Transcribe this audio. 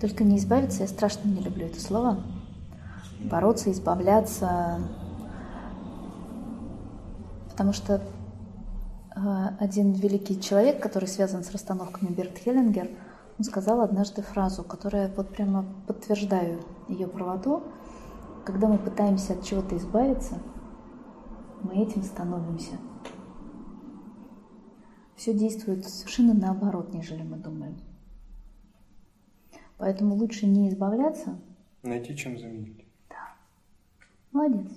Только не избавиться, я страшно не люблю это слово. Бороться, избавляться. Потому что э, один великий человек, который связан с расстановками Берт Хеллингер, он сказал однажды фразу, которая вот прямо подтверждаю ее правоту. Когда мы пытаемся от чего-то избавиться, мы этим становимся. Все действует совершенно наоборот, нежели мы думаем. Поэтому лучше не избавляться. Найти чем заменить. Да. Молодец.